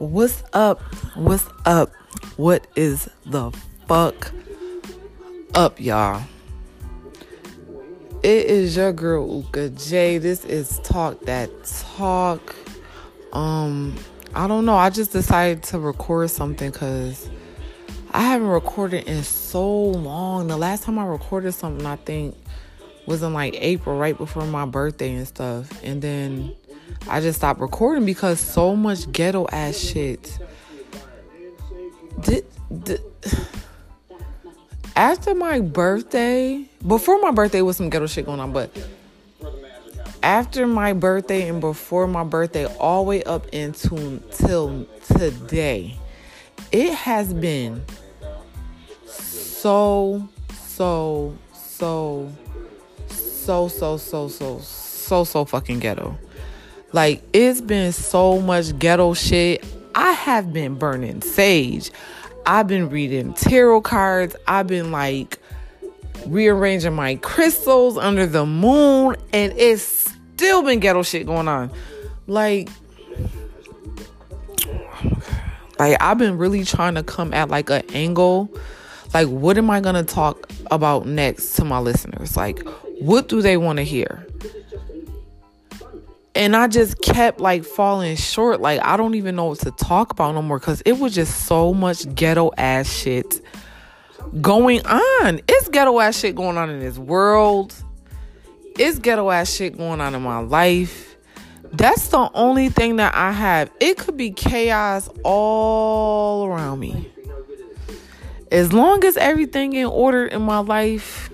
What's up? What's up? What is the fuck up, y'all? It is your girl Uka J. This is Talk That Talk. Um, I don't know. I just decided to record something because I haven't recorded in so long. The last time I recorded something, I think, was in like April, right before my birthday and stuff. And then I just stopped recording because so much ghetto ass shit. Did, did, after my birthday, before my birthday was some ghetto shit going on, but after my birthday and before my birthday, all the way up into till today, it has been so, so, so, so, so, so, so, so, so fucking ghetto. Like, it's been so much ghetto shit. I have been burning sage. I've been reading tarot cards. I've been like rearranging my crystals under the moon. And it's still been ghetto shit going on. Like, like I've been really trying to come at like an angle. Like, what am I gonna talk about next to my listeners? Like, what do they want to hear? And I just kept like falling short. Like I don't even know what to talk about no more because it was just so much ghetto ass shit going on. It's ghetto ass shit going on in this world. It's ghetto ass shit going on in my life. That's the only thing that I have. It could be chaos all around me. As long as everything in order in my life,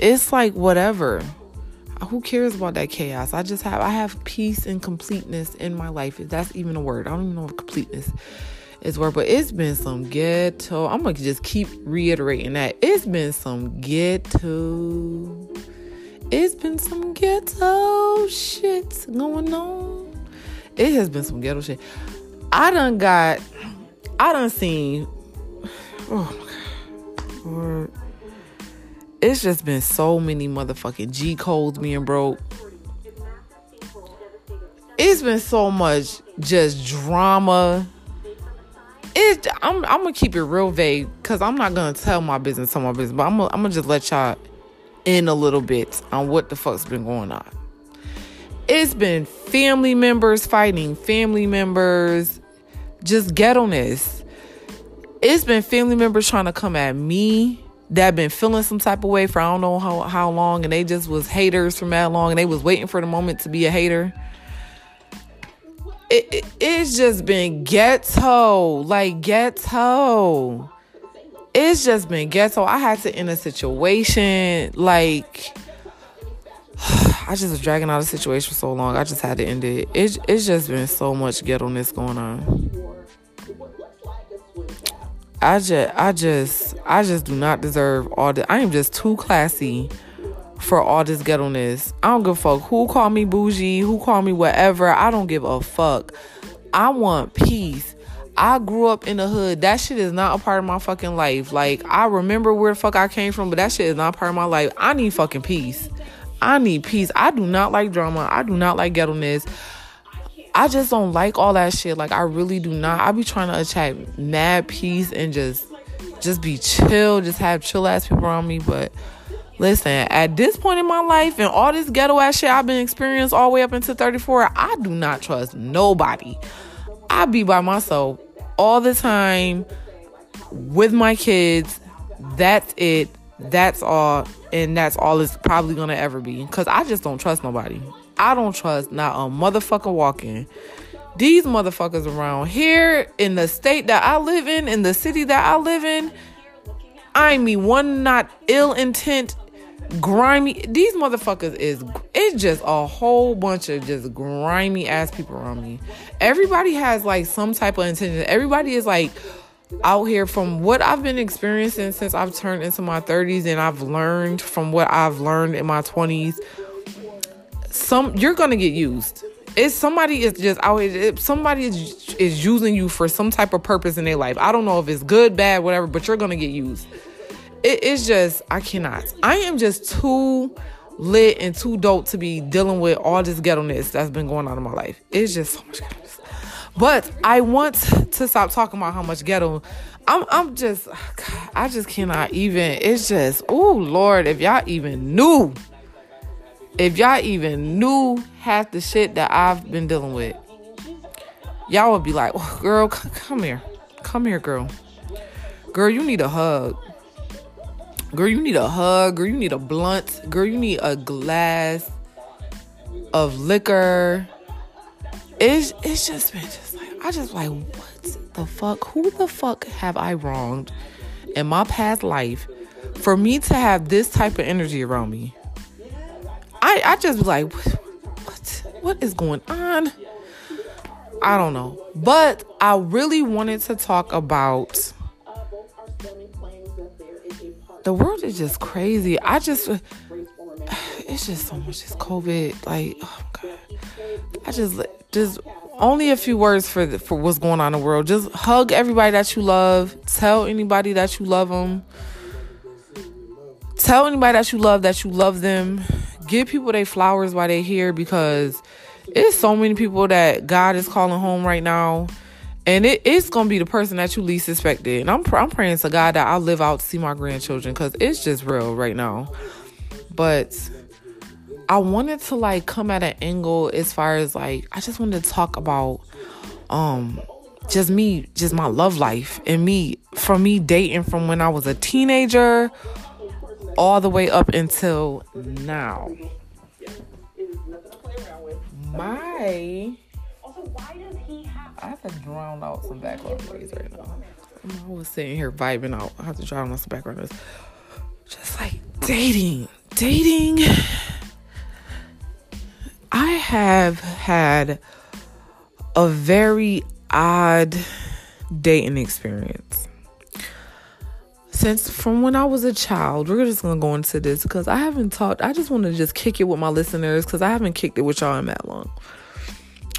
it's like whatever who cares about that chaos? I just have I have peace and completeness in my life. If that's even a word. I don't even know if completeness is word, but it's been some ghetto. I'm gonna just keep reiterating that. It's been some ghetto. It's been some ghetto shit going on. It has been some ghetto shit. I done got I done seen oh my god it's just been so many motherfucking G codes being broke. It's been so much just drama. It I'm I'm gonna keep it real vague because I'm not gonna tell my business, tell my business, but I'm gonna, I'm gonna just let y'all in a little bit on what the fuck's been going on. It's been family members fighting family members, just ghetto-ness. It's been family members trying to come at me that been feeling some type of way for I don't know how, how long and they just was haters from that long and they was waiting for the moment to be a hater. It, it, it's just been ghetto, like ghetto. It's just been ghetto. I had to end a situation like I just was dragging out a situation for so long. I just had to end it. It it's just been so much ghetto-ness going on. I just, I just, I just do not deserve all this. I am just too classy for all this ghetto-ness. I don't give a fuck who call me bougie, who call me whatever. I don't give a fuck. I want peace. I grew up in the hood. That shit is not a part of my fucking life. Like I remember where the fuck I came from, but that shit is not part of my life. I need fucking peace. I need peace. I do not like drama. I do not like ghetto-ness. I just don't like all that shit. Like I really do not. I be trying to attract mad peace and just just be chill, just have chill ass people around me. But listen, at this point in my life and all this ghetto ass shit I've been experienced all the way up into 34, I do not trust nobody. I be by myself all the time with my kids. That's it. That's all. And that's all it's probably gonna ever be. Cause I just don't trust nobody. I don't trust not a motherfucker walking. These motherfuckers around here in the state that I live in, in the city that I live in, I mean one not ill intent, grimy. These motherfuckers is it's just a whole bunch of just grimy ass people around me. Everybody has like some type of intention. Everybody is like out here from what I've been experiencing since I've turned into my 30s and I've learned from what I've learned in my 20s some you're gonna get used. If somebody is just here, if somebody is is using you for some type of purpose in their life. I don't know if it's good, bad, whatever, but you're gonna get used. It's just I cannot. I am just too lit and too dope to be dealing with all this ghetto-ness that's been going on in my life. It's just so much ghetto-ness. But I want to stop talking about how much ghetto. I'm I'm just I just cannot even. It's just oh Lord, if y'all even knew, if y'all even knew half the shit that I've been dealing with, y'all would be like, oh, girl, come here, come here, girl, girl, you need a hug. Girl, you need a hug. Girl, you need a blunt. Girl, you need a glass of liquor. It's it's just been just like I just like what the fuck? Who the fuck have I wronged in my past life for me to have this type of energy around me? I I just was like what what, what is going on? I don't know. But I really wanted to talk about the world is just crazy. I just, it's just so much. It's COVID. Like, oh god. I just, just only a few words for the, for what's going on in the world. Just hug everybody that you love. Tell anybody that you love them. Tell anybody that you love that you love them. Give people their flowers while they're here because it's so many people that God is calling home right now and it, it's gonna be the person that you least expected. And I'm I'm praying to God that I'll live out to see my grandchildren because it's just real right now. But I wanted to like come at an angle as far as like I just wanted to talk about um just me, just my love life and me from me dating from when I was a teenager all the way up until now. My I have to drown out some background noise right now. I was sitting here vibing out. I have to drown out some background noise. Just like dating. Dating. I have had a very odd dating experience. Since from when I was a child, we're just gonna go into this because I haven't talked. I just want to just kick it with my listeners because I haven't kicked it with y'all in that long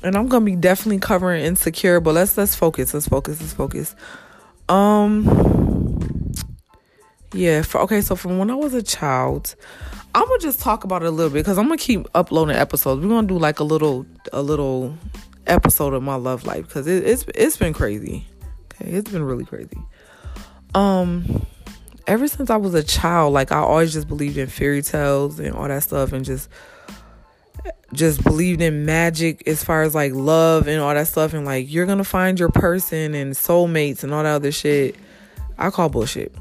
and I'm gonna be definitely covering insecure, but let's let's focus, let's focus, let's focus. Um yeah, for okay, so from when I was a child, I'm gonna just talk about it a little bit because I'm gonna keep uploading episodes. We're gonna do like a little a little episode of my love life because it, it's it's been crazy. Okay, it's been really crazy. Um ever since I was a child, like I always just believed in fairy tales and all that stuff and just just believed in magic as far as like love and all that stuff and like you're gonna find your person and soulmates and all that other shit. I call bullshit.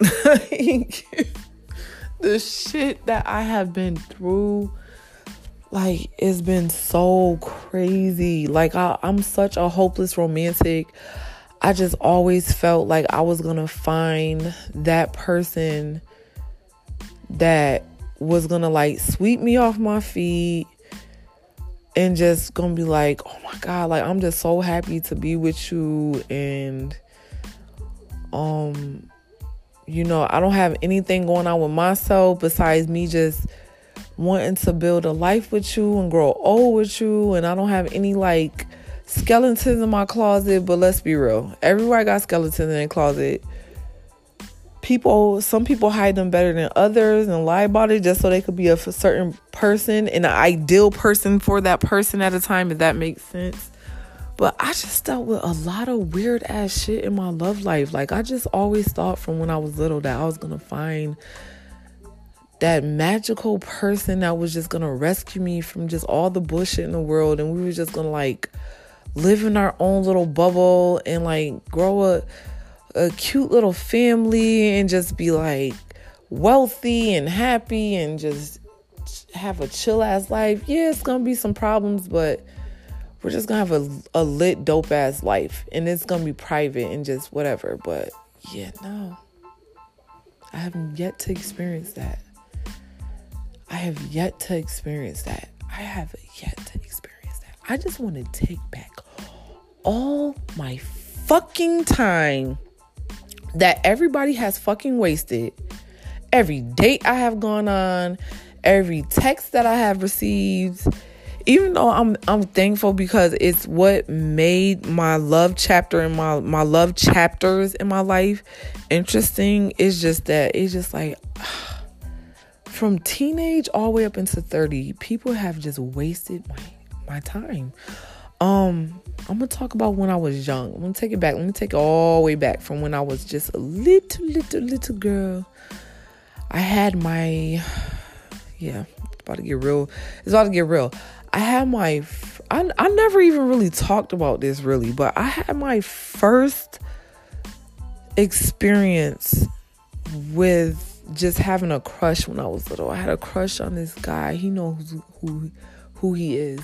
The shit that i have been through like it's been so crazy. Like I, i'm such a hopeless romantic i just always felt like i was gonna find that person that was gonna like sweep me off my feet and just gonna be like, oh my god, like I'm just so happy to be with you. And um you know, I don't have anything going on with myself besides me just wanting to build a life with you and grow old with you. And I don't have any like skeletons in my closet, but let's be real. Everywhere I got skeletons in their closet people some people hide them better than others and lie about it just so they could be a certain person and an ideal person for that person at a time if that makes sense. But i just dealt with a lot of weird ass shit in my love life. Like i just always thought from when i was little that i was gonna find that magical person that was just gonna rescue me from just all the bullshit in the world. And we were just gonna like live in our own little bubble and like grow a a cute little family and just be like wealthy and happy and just have a chill ass life. Yeah, it's gonna be some problems, but we're just gonna have a, a lit, dope ass life and it's gonna be private and just whatever. But yeah, no, I have yet to experience that. I have yet to experience that. I have yet to experience. I just want to take back all my fucking time that everybody has fucking wasted. Every date I have gone on, every text that I have received, even though I'm I'm thankful because it's what made my love chapter and my my love chapters in my life interesting. It's just that it's just like from teenage all the way up into 30, people have just wasted my my time. Um, I'm gonna talk about when I was young. I'm gonna take it back. Let me take it all the way back from when I was just a little, little, little girl. I had my, yeah, it's about to get real. It's about to get real. I had my, I, I never even really talked about this really, but I had my first experience with just having a crush when I was little. I had a crush on this guy. He knows who who he is.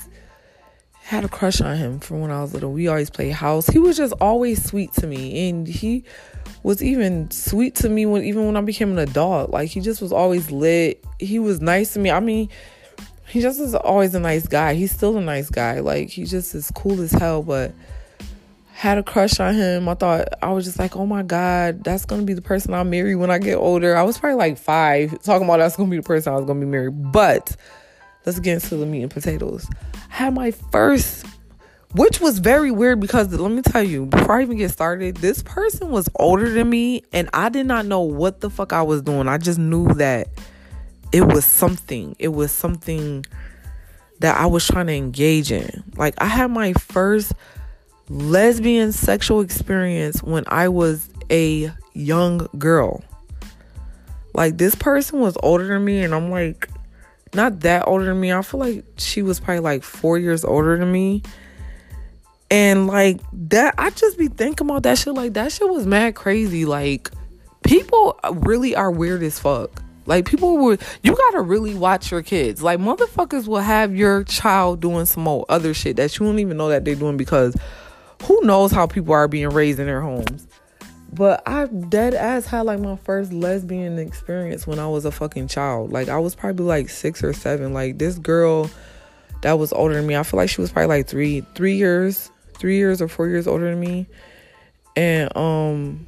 Had a crush on him from when I was little. We always play house. He was just always sweet to me, and he was even sweet to me when even when I became an adult. Like he just was always lit. He was nice to me. I mean, he just is always a nice guy. He's still a nice guy. Like he just is cool as hell, but had a crush on him. I thought I was just like, oh my God, that's gonna be the person I'll marry when I get older. I was probably like five, talking about that's gonna be the person I was gonna be married. But let's get into the meat and potatoes. I had my first, which was very weird because let me tell you, before I even get started, this person was older than me, and I did not know what the fuck I was doing. I just knew that it was something. It was something that I was trying to engage in. Like I had my first lesbian sexual experience when I was a young girl. Like this person was older than me, and I'm like, not that older than me. I feel like she was probably like four years older than me. And like that, I just be thinking about that shit. Like that shit was mad crazy. Like people really are weird as fuck. Like people would, you gotta really watch your kids. Like motherfuckers will have your child doing some old other shit that you don't even know that they're doing because who knows how people are being raised in their homes. But I dead ass had like my first lesbian experience when I was a fucking child. Like I was probably like six or seven. Like this girl that was older than me, I feel like she was probably like three, three years, three years or four years older than me. And um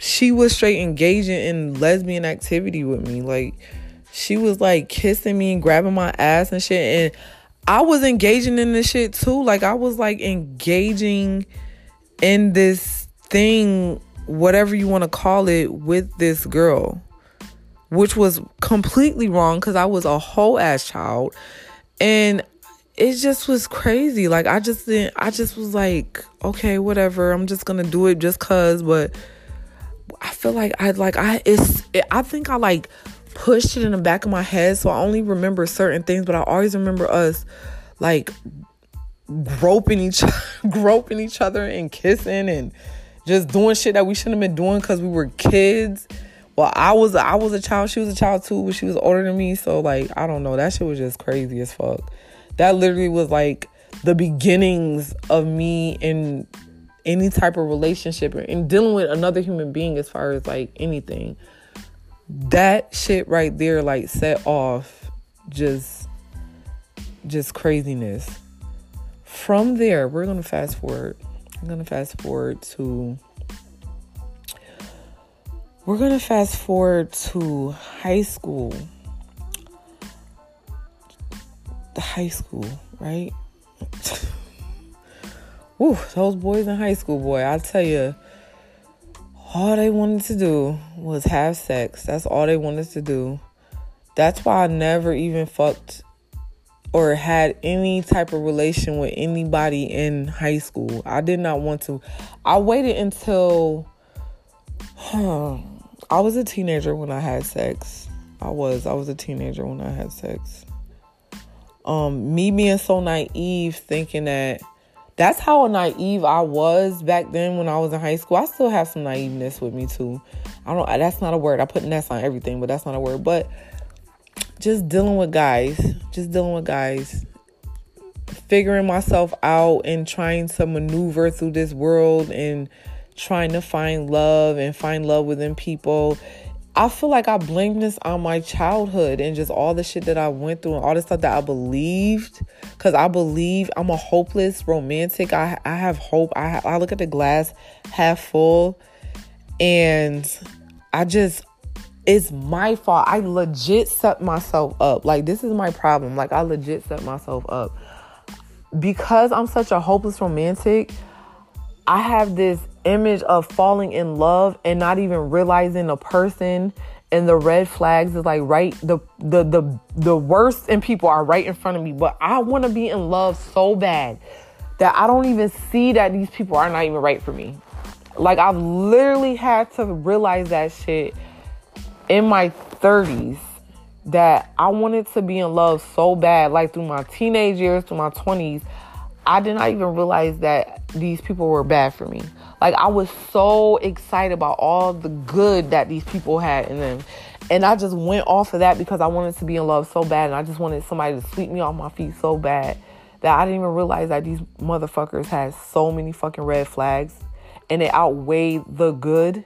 she was straight engaging in lesbian activity with me. Like she was like kissing me and grabbing my ass and shit. And I was engaging in this shit too. Like I was like engaging in this thing, whatever you want to call it, with this girl, which was completely wrong because I was a whole ass child. And it just was crazy. Like I just didn't I just was like, okay, whatever. I'm just gonna do it just cause, but I feel like I like I it's I think I like pushed it in the back of my head, so I only remember certain things, but I always remember us like groping each groping each other and kissing and just doing shit that we shouldn't have been doing because we were kids. Well, I was I was a child, she was a child too, but she was older than me, so like I don't know, that shit was just crazy as fuck. That literally was like the beginnings of me in any type of relationship in dealing with another human being as far as like anything. That shit right there like set off just just craziness. From there we're gonna fast forward i'm gonna fast forward to we're gonna fast forward to high school the high school right Ooh, those boys in high school boy i tell you all they wanted to do was have sex. That's all they wanted to do. That's why I never even fucked or had any type of relation with anybody in high school. I did not want to. I waited until huh, I was a teenager when I had sex. I was. I was a teenager when I had sex. Um, me being so naive, thinking that that's how naive I was back then when I was in high school. I still have some naiveness with me too. I don't that's not a word. I put ness on everything, but that's not a word. But just dealing with guys, just dealing with guys, figuring myself out and trying to maneuver through this world and trying to find love and find love within people I feel like I blame this on my childhood and just all the shit that I went through and all the stuff that I believed. Cause I believe I'm a hopeless romantic. I I have hope. I I look at the glass half full, and I just it's my fault. I legit set myself up. Like this is my problem. Like I legit set myself up because I'm such a hopeless romantic. I have this image of falling in love and not even realizing a person and the red flags is like right the the the the worst in people are right in front of me but i want to be in love so bad that i don't even see that these people are not even right for me like i've literally had to realize that shit in my 30s that i wanted to be in love so bad like through my teenage years through my 20s i did not even realize that these people were bad for me like I was so excited about all the good that these people had in them. And I just went off of that because I wanted to be in love so bad and I just wanted somebody to sweep me off my feet so bad that I didn't even realize that these motherfuckers had so many fucking red flags and it outweighed the good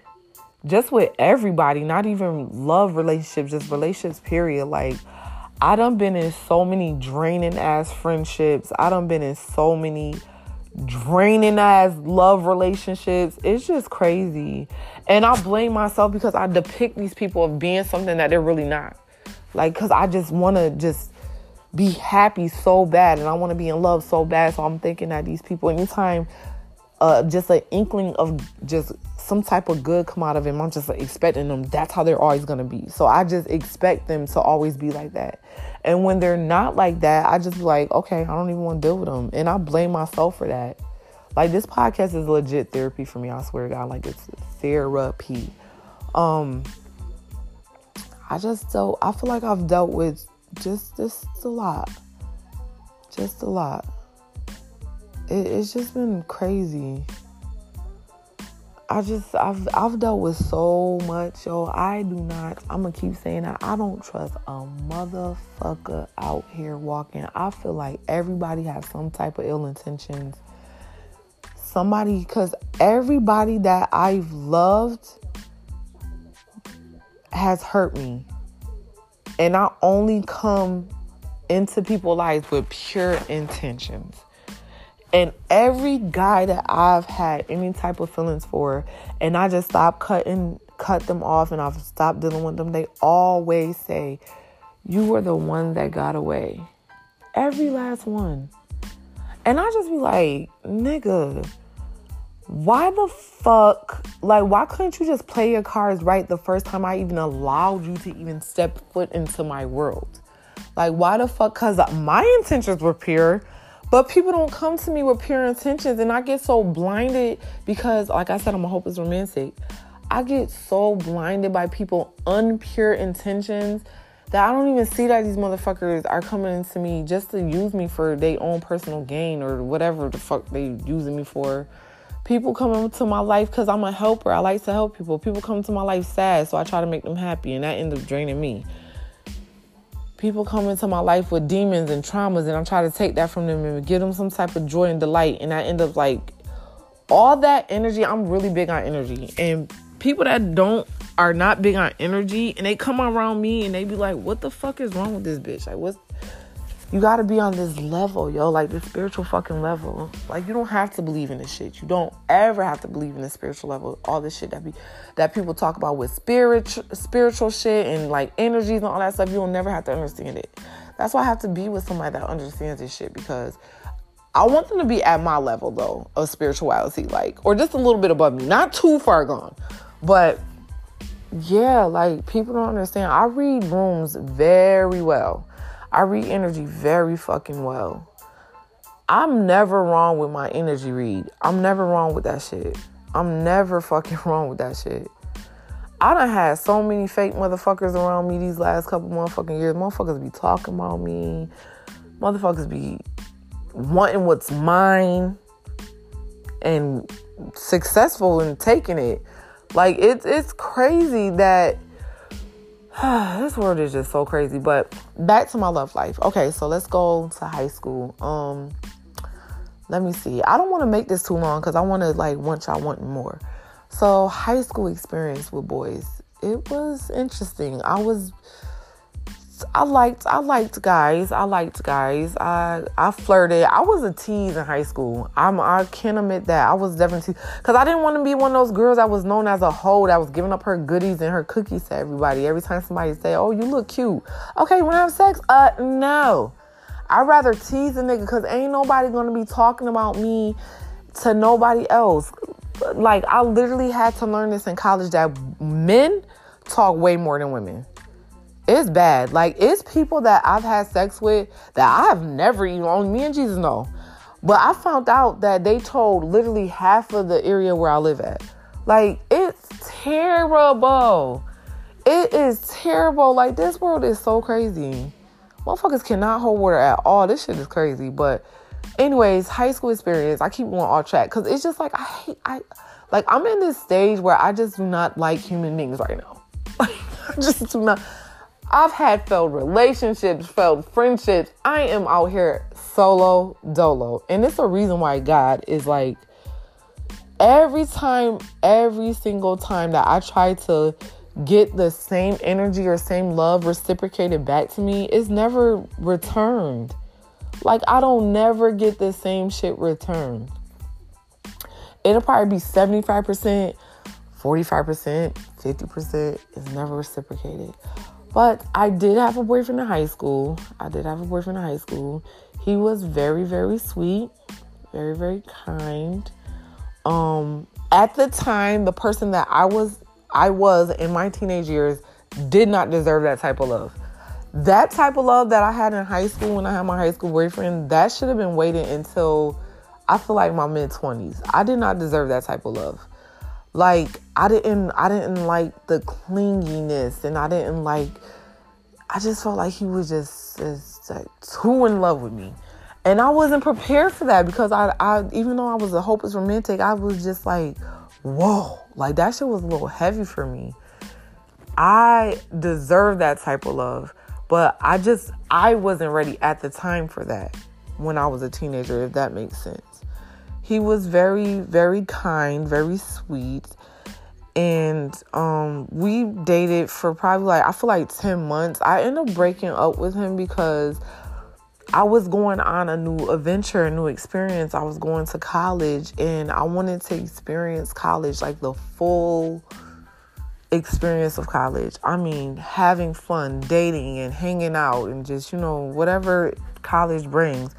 just with everybody, not even love relationships, just relationships period. Like I done been in so many draining ass friendships. I done been in so many draining ass love relationships. It's just crazy. And I blame myself because I depict these people of being something that they're really not. Like, because I just want to just be happy so bad and I want to be in love so bad. So I'm thinking that these people, anytime uh, just an inkling of just some type of good come out of him, I'm just like, expecting them. That's how they're always going to be. So I just expect them to always be like that. And when they're not like that, I just like, okay, I don't even want to deal with them. And I blame myself for that. Like this podcast is legit therapy for me. I swear to God, like it's therapy. Um, I just don't. I feel like I've dealt with just just a lot, just a lot. It, it's just been crazy. I just I've I've dealt with so much, yo. I do not. I'm gonna keep saying that. I don't trust a motherfucker out here walking. I feel like everybody has some type of ill intentions. Somebody, because everybody that I've loved has hurt me, and I only come into people's lives with pure intentions. And every guy that I've had any type of feelings for, and I just stopped cutting, cut them off, and I've stopped dealing with them, they always say, You were the one that got away. Every last one. And I just be like, nigga, why the fuck? Like, why couldn't you just play your cards right the first time I even allowed you to even step foot into my world? Like, why the fuck? Because my intentions were pure. But people don't come to me with pure intentions, and I get so blinded because, like I said, I'm a hopeless romantic. I get so blinded by people unpure intentions that I don't even see that these motherfuckers are coming to me just to use me for their own personal gain or whatever the fuck they using me for. People come into my life because I'm a helper. I like to help people. People come to my life sad, so I try to make them happy, and that ends up draining me people come into my life with demons and traumas and I'm trying to take that from them and give them some type of joy and delight and I end up like all that energy I'm really big on energy. And people that don't are not big on energy and they come around me and they be like what the fuck is wrong with this bitch? Like what's you gotta be on this level, yo, like this spiritual fucking level. Like you don't have to believe in this shit. You don't ever have to believe in the spiritual level. All this shit that be that people talk about with spiritual spiritual shit and like energies and all that stuff. You'll never have to understand it. That's why I have to be with somebody that understands this shit because I want them to be at my level though of spirituality, like or just a little bit above me, not too far gone, but yeah, like people don't understand. I read rooms very well. I read energy very fucking well. I'm never wrong with my energy read. I'm never wrong with that shit. I'm never fucking wrong with that shit. I done had so many fake motherfuckers around me these last couple motherfucking years. Motherfuckers be talking about me. Motherfuckers be wanting what's mine and successful in taking it. Like it's it's crazy that this world is just so crazy. But back to my love life. Okay, so let's go to high school. Um, let me see. I don't want to make this too long because I want to like want y'all wanting more. So high school experience with boys. It was interesting. I was I liked I liked guys. I liked guys. I I flirted. I was a tease in high school. I'm I can admit that. I was definitely because I didn't want to be one of those girls that was known as a hoe that was giving up her goodies and her cookies to everybody. Every time somebody say, "Oh, you look cute," okay, want to have sex? Uh, no. I'd rather tease a nigga because ain't nobody gonna be talking about me to nobody else. Like I literally had to learn this in college that men talk way more than women. It's bad. Like it's people that I've had sex with that I've never even only me and Jesus know. But I found out that they told literally half of the area where I live at. Like it's terrible. It is terrible. Like this world is so crazy. Motherfuckers cannot hold water at all. This shit is crazy. But anyways, high school experience. I keep going off track because it's just like I hate I like I'm in this stage where I just do not like human beings right now. Like I just do not I've had failed relationships, failed friendships. I am out here solo dolo. And it's a reason why God is like every time, every single time that I try to get the same energy or same love reciprocated back to me, it's never returned. Like I don't never get the same shit returned. It'll probably be 75%, 45%, 50% is never reciprocated. But I did have a boyfriend in high school. I did have a boyfriend in high school. He was very, very sweet, very, very kind. Um, at the time, the person that I was I was in my teenage years did not deserve that type of love. That type of love that I had in high school when I had my high school boyfriend, that should have been waiting until I feel like my mid 20s. I did not deserve that type of love. Like I didn't I didn't like the clinginess and I didn't like I just felt like he was just, just like too in love with me. And I wasn't prepared for that because I, I even though I was a hopeless romantic, I was just like, whoa, like that shit was a little heavy for me. I deserve that type of love, but I just I wasn't ready at the time for that when I was a teenager, if that makes sense. He was very, very kind, very sweet. And um, we dated for probably like, I feel like 10 months. I ended up breaking up with him because I was going on a new adventure, a new experience. I was going to college and I wanted to experience college, like the full experience of college. I mean, having fun, dating and hanging out and just, you know, whatever college brings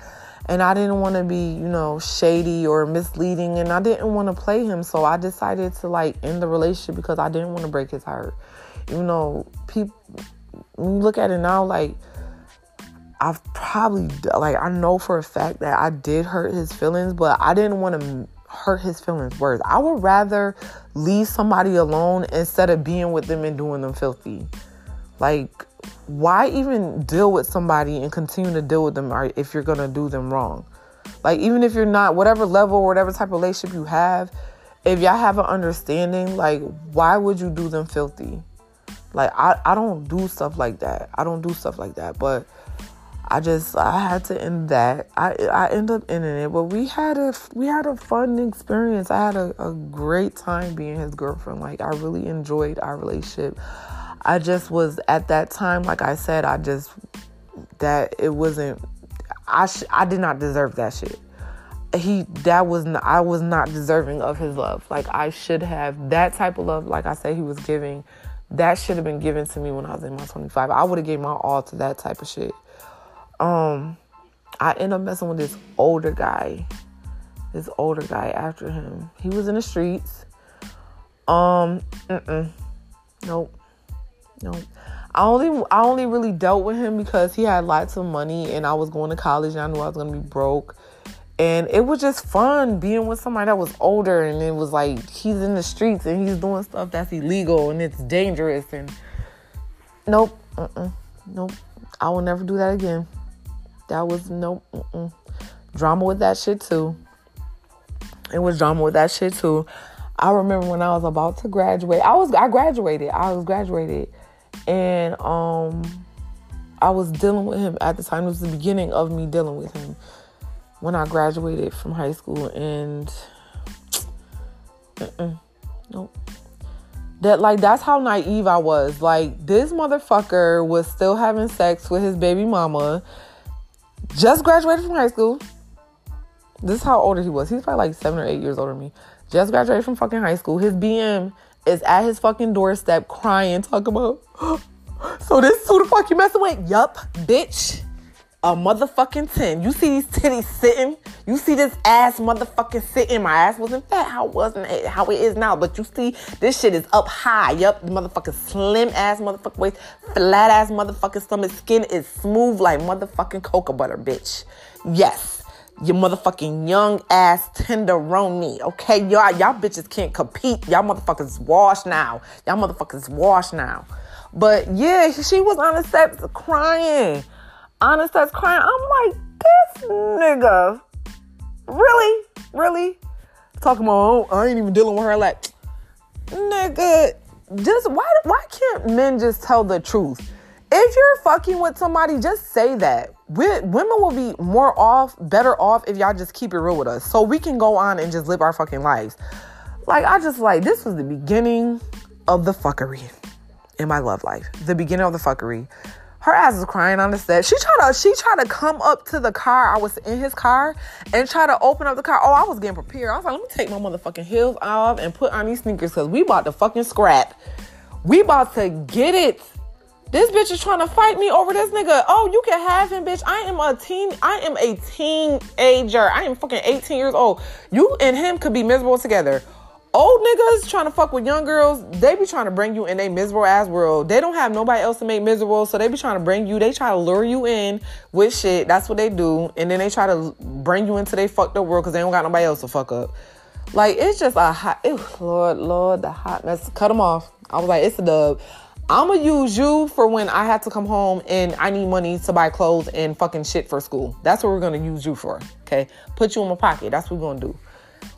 and I didn't want to be, you know, shady or misleading and I didn't want to play him. So I decided to like end the relationship because I didn't want to break his heart. You know, people when you look at it now like I've probably like I know for a fact that I did hurt his feelings, but I didn't want to hurt his feelings worse. I would rather leave somebody alone instead of being with them and doing them filthy. Like why even deal with somebody and continue to deal with them if you're gonna do them wrong? Like even if you're not whatever level or whatever type of relationship you have, if y'all have an understanding, like why would you do them filthy? Like I, I don't do stuff like that. I don't do stuff like that. But I just I had to end that. I I end up ending it. But we had a we had a fun experience. I had a, a great time being his girlfriend. Like I really enjoyed our relationship. I just was at that time, like I said, I just that it wasn't. I sh- I did not deserve that shit. He that was I was not deserving of his love. Like I should have that type of love. Like I said, he was giving. That should have been given to me when I was in my 25. I would have gave my all to that type of shit. Um, I ended up messing with this older guy. This older guy after him. He was in the streets. Um, mm-mm. Nope. No. I only I only really dealt with him because he had lots of money and I was going to college and I knew I was gonna be broke. And it was just fun being with somebody that was older and it was like he's in the streets and he's doing stuff that's illegal and it's dangerous and nope, uh-uh, nope. I will never do that again. That was nope, uh-uh. drama with that shit too. It was drama with that shit too. I remember when I was about to graduate. I was I graduated. I was graduated and um I was dealing with him at the time. It was the beginning of me dealing with him when I graduated from high school, and nope. That like that's how naive I was. Like this motherfucker was still having sex with his baby mama. Just graduated from high school. This is how older he was. He's probably like seven or eight years older than me. Just graduated from fucking high school. His BM is at his fucking doorstep crying, talking about, so this who the fuck you messing with? Yup, bitch. a motherfucking 10. You see these titties sitting? You see this ass motherfucking sitting? My ass wasn't fat how wasn't it, how it is now. But you see, this shit is up high. Yup, the motherfucking slim ass motherfucking waist, flat ass motherfucking stomach. Skin is smooth like motherfucking cocoa butter, bitch. Yes. You motherfucking young ass tenderoni. Okay, y'all, y'all bitches can't compete. Y'all motherfuckers wash now. Y'all motherfuckers wash now. But yeah, she was on the steps crying. On the steps crying. I'm like, this nigga. Really? Really? Talking about, oh, I ain't even dealing with her like, nigga, just why why can't men just tell the truth? If you're fucking with somebody, just say that. We, women will be more off, better off if y'all just keep it real with us. So we can go on and just live our fucking lives. Like, I just like, this was the beginning of the fuckery in my love life. The beginning of the fuckery. Her ass was crying on the set. She tried to she tried to come up to the car. I was in his car and try to open up the car. Oh, I was getting prepared. I was like, let me take my motherfucking heels off and put on these sneakers because we about to fucking scrap. We about to get it. This bitch is trying to fight me over this nigga. Oh, you can have him, bitch. I am a teen. I am a teenager. I am fucking 18 years old. You and him could be miserable together. Old niggas trying to fuck with young girls, they be trying to bring you in a miserable ass world. They don't have nobody else to make miserable, so they be trying to bring you. They try to lure you in with shit. That's what they do, and then they try to bring you into their fucked up world because they don't got nobody else to fuck up. Like it's just a hot. Ew, Lord, Lord, the hotness. Cut them off. I was like, it's a dub. I'm gonna use you for when I have to come home and I need money to buy clothes and fucking shit for school. That's what we're gonna use you for. Okay, put you in my pocket. That's what we're gonna do.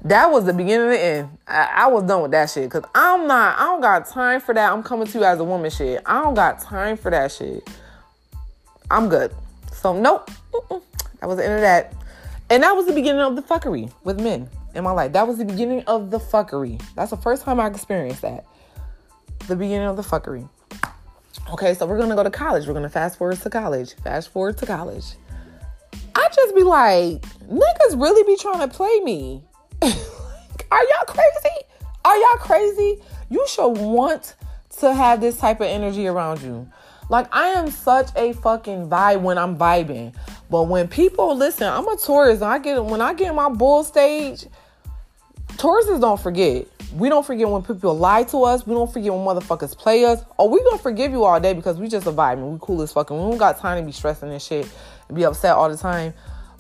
That was the beginning of the end. I, I was done with that shit because I'm not. I don't got time for that. I'm coming to you as a woman shit. I don't got time for that shit. I'm good. So nope. Mm-mm. That was the end of that. And that was the beginning of the fuckery with men in my life. That was the beginning of the fuckery. That's the first time I experienced that. The beginning of the fuckery. Okay, so we're gonna go to college. We're gonna fast forward to college. Fast forward to college. I just be like, niggas really be trying to play me. Are y'all crazy? Are y'all crazy? You should want to have this type of energy around you. Like I am such a fucking vibe when I'm vibing. But when people listen, I'm a Taurus. I get when I get my bull stage, Tauruses don't forget. We don't forget when people lie to us. We don't forget when motherfuckers play us. Oh, we gonna forgive you all day because we just a vibe and we cool as fucking. We don't got time to be stressing and shit and be upset all the time.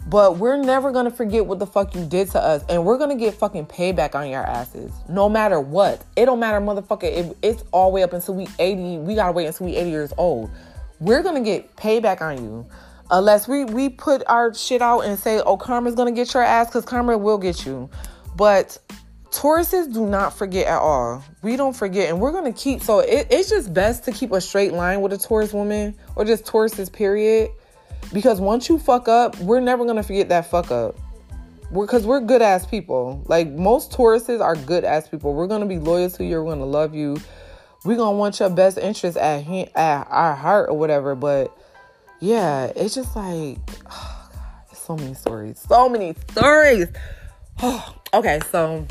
But we're never gonna forget what the fuck you did to us, and we're gonna get fucking payback on your asses, no matter what. It don't matter, motherfucker. It, it's all the way up until we 80. We gotta wait until we 80 years old. We're gonna get payback on you, unless we we put our shit out and say, "Oh, karma's gonna get your ass," because karma will get you. But Tauruses do not forget at all. We don't forget, and we're gonna keep. So it, it's just best to keep a straight line with a Taurus woman, or just Tauruses. Period. Because once you fuck up, we're never gonna forget that fuck up. We're because we're good ass people. Like most Tauruses are good ass people. We're gonna be loyal to you. We're gonna love you. We're gonna want your best interest at at our heart or whatever. But yeah, it's just like oh God, so many stories. So many stories. okay, so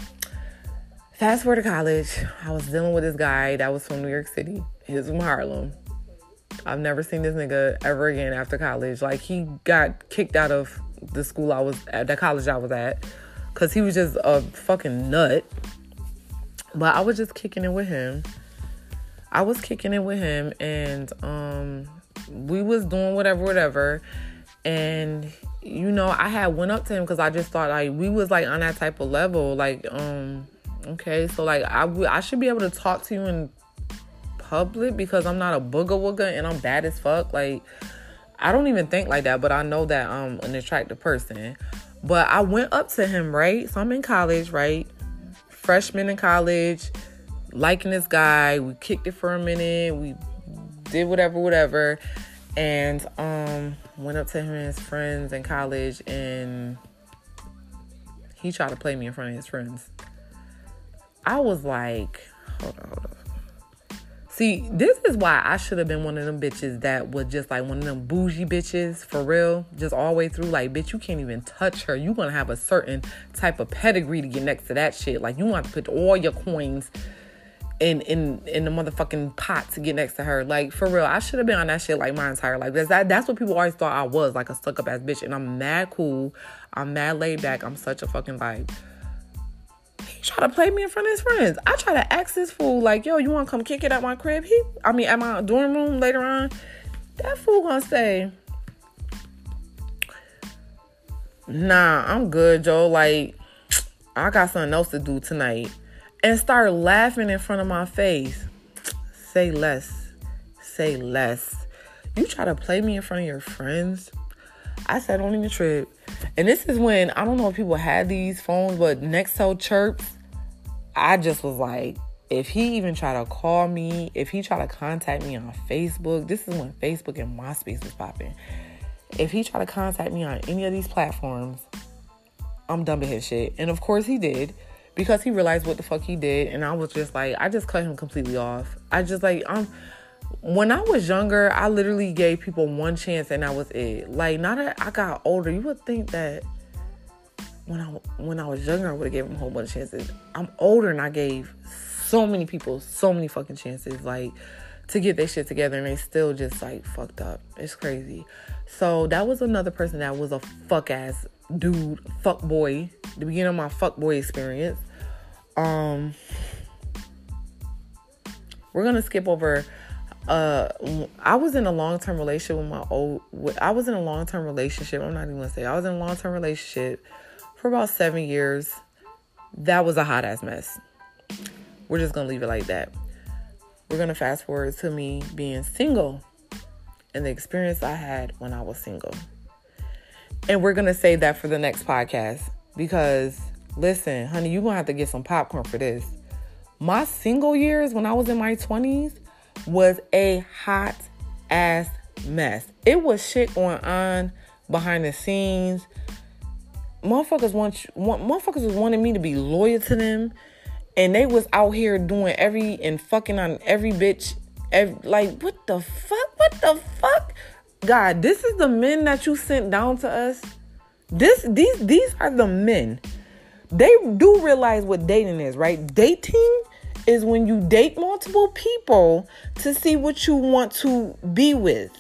Fast forward to college, I was dealing with this guy that was from New York City. He was from Harlem. I've never seen this nigga ever again after college. Like he got kicked out of the school I was at, the college I was at, cause he was just a fucking nut. But I was just kicking it with him. I was kicking it with him, and um, we was doing whatever, whatever. And you know, I had went up to him because I just thought like we was like on that type of level, like um Okay, so like I, w- I should be able to talk to you in public because I'm not a booger wooger and I'm bad as fuck. Like I don't even think like that, but I know that I'm an attractive person. But I went up to him, right? So I'm in college, right? Freshman in college, liking this guy. We kicked it for a minute. We did whatever, whatever. And um went up to him and his friends in college and he tried to play me in front of his friends. I was like, hold on, hold on. See, this is why I should have been one of them bitches that was just like one of them bougie bitches for real, just all the way through. Like, bitch, you can't even touch her. you gonna have a certain type of pedigree to get next to that shit. Like, you want to put all your coins in in in the motherfucking pot to get next to her. Like for real, I should have been on that shit like my entire life. That's that, that's what people always thought I was, like a stuck up ass bitch. And I'm mad cool. I'm mad laid back. I'm such a fucking vibe. Try to play me in front of his friends. I try to ask this fool like, yo, you want to come kick it at my crib? He, I mean, at my dorm room later on. That fool gonna say, Nah, I'm good, Joe. Like, I got something else to do tonight and start laughing in front of my face. Say less. Say less. You try to play me in front of your friends. I sat on the trip. And this is when I don't know if people had these phones, but Nextel chirps. I just was like, if he even try to call me, if he try to contact me on Facebook, this is when Facebook and MySpace was popping. If he try to contact me on any of these platforms, I'm done with his shit. And of course he did because he realized what the fuck he did and I was just like I just cut him completely off. I just like um when I was younger, I literally gave people one chance and that was it. Like now that I got older, you would think that when I when I was younger, I would have given him a whole bunch of chances. I'm older and I gave so many people so many fucking chances, like to get their shit together, and they still just like fucked up. It's crazy. So that was another person that was a fuck ass dude, fuck boy, the beginning of my fuck boy experience. Um, we're gonna skip over. Uh, I was in a long term relationship with my old. I was in a long term relationship. I'm not even gonna say I was in a long term relationship for about seven years. That was a hot ass mess. We're just gonna leave it like that. We're gonna fast forward to me being single and the experience I had when I was single. And we're going to save that for the next podcast because listen, honey, you're going to have to get some popcorn for this. My single years when I was in my 20s was a hot ass mess. It was shit going on behind the scenes. Motherfuckers want, want motherfuckers was wanting me to be loyal to them, and they was out here doing every and fucking on every bitch. Every, like what the fuck? What the fuck? God, this is the men that you sent down to us. This these these are the men. They do realize what dating is, right? Dating is when you date multiple people to see what you want to be with.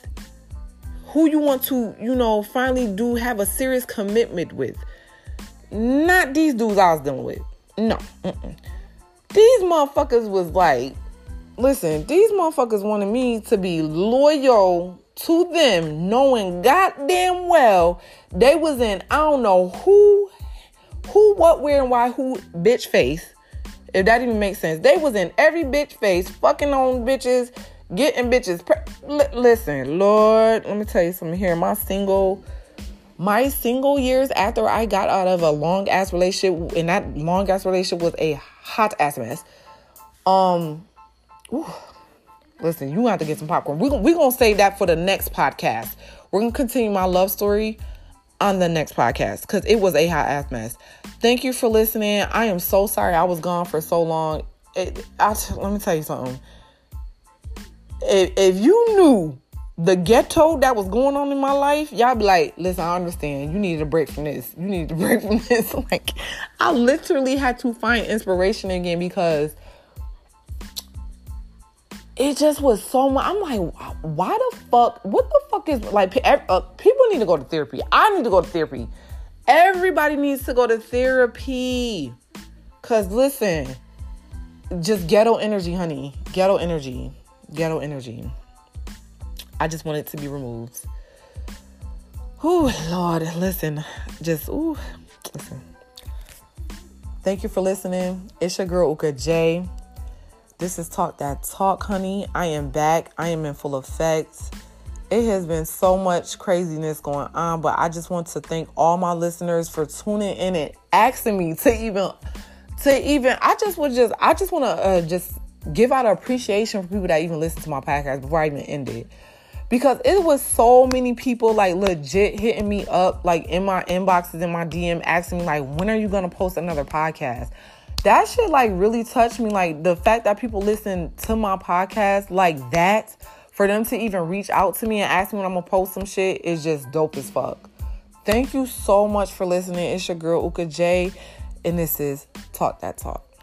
Who you want to, you know, finally do have a serious commitment with. Not these dudes I was dealing with. No. Mm-mm. These motherfuckers was like, listen, these motherfuckers wanted me to be loyal to them, knowing goddamn well they was in I don't know who, who, what, where, and why, who bitch face. If that even makes sense, they was in every bitch face, fucking on bitches, getting bitches. Pre- L- listen, Lord, let me tell you something here. My single, my single years after I got out of a long ass relationship, and that long ass relationship was a hot ass mess. Um, ooh, Listen, you have to get some popcorn. We're we to save that for the next podcast. We're to continue my love story on the next podcast because it was a hot ass mess. Thank you for listening. I am so sorry I was gone for so long. It, I, let me tell you something. If, if you knew the ghetto that was going on in my life, y'all be like, listen, I understand. You need a break from this. You need a break from this. like, I literally had to find inspiration again because it just was so much. I'm like, why the fuck? What the fuck is like? Uh, people need to go to therapy. I need to go to therapy. Everybody needs to go to therapy. Cause listen, just ghetto energy, honey. Ghetto energy. Ghetto energy. I just want it to be removed. Ooh, Lord, listen. Just ooh, listen. Thank you for listening. It's your girl Uka J. This is Talk That Talk, honey. I am back. I am in full effect. It has been so much craziness going on, but I just want to thank all my listeners for tuning in and asking me to even, to even. I just would just, I just want to uh, just give out appreciation for people that even listen to my podcast before I even end it because it was so many people like legit hitting me up like in my inboxes in my DM asking me like when are you gonna post another podcast that shit like really touched me. Like the fact that people listen to my podcast like that, for them to even reach out to me and ask me when I'm gonna post some shit is just dope as fuck. Thank you so much for listening. It's your girl Uka J, and this is Talk That Talk.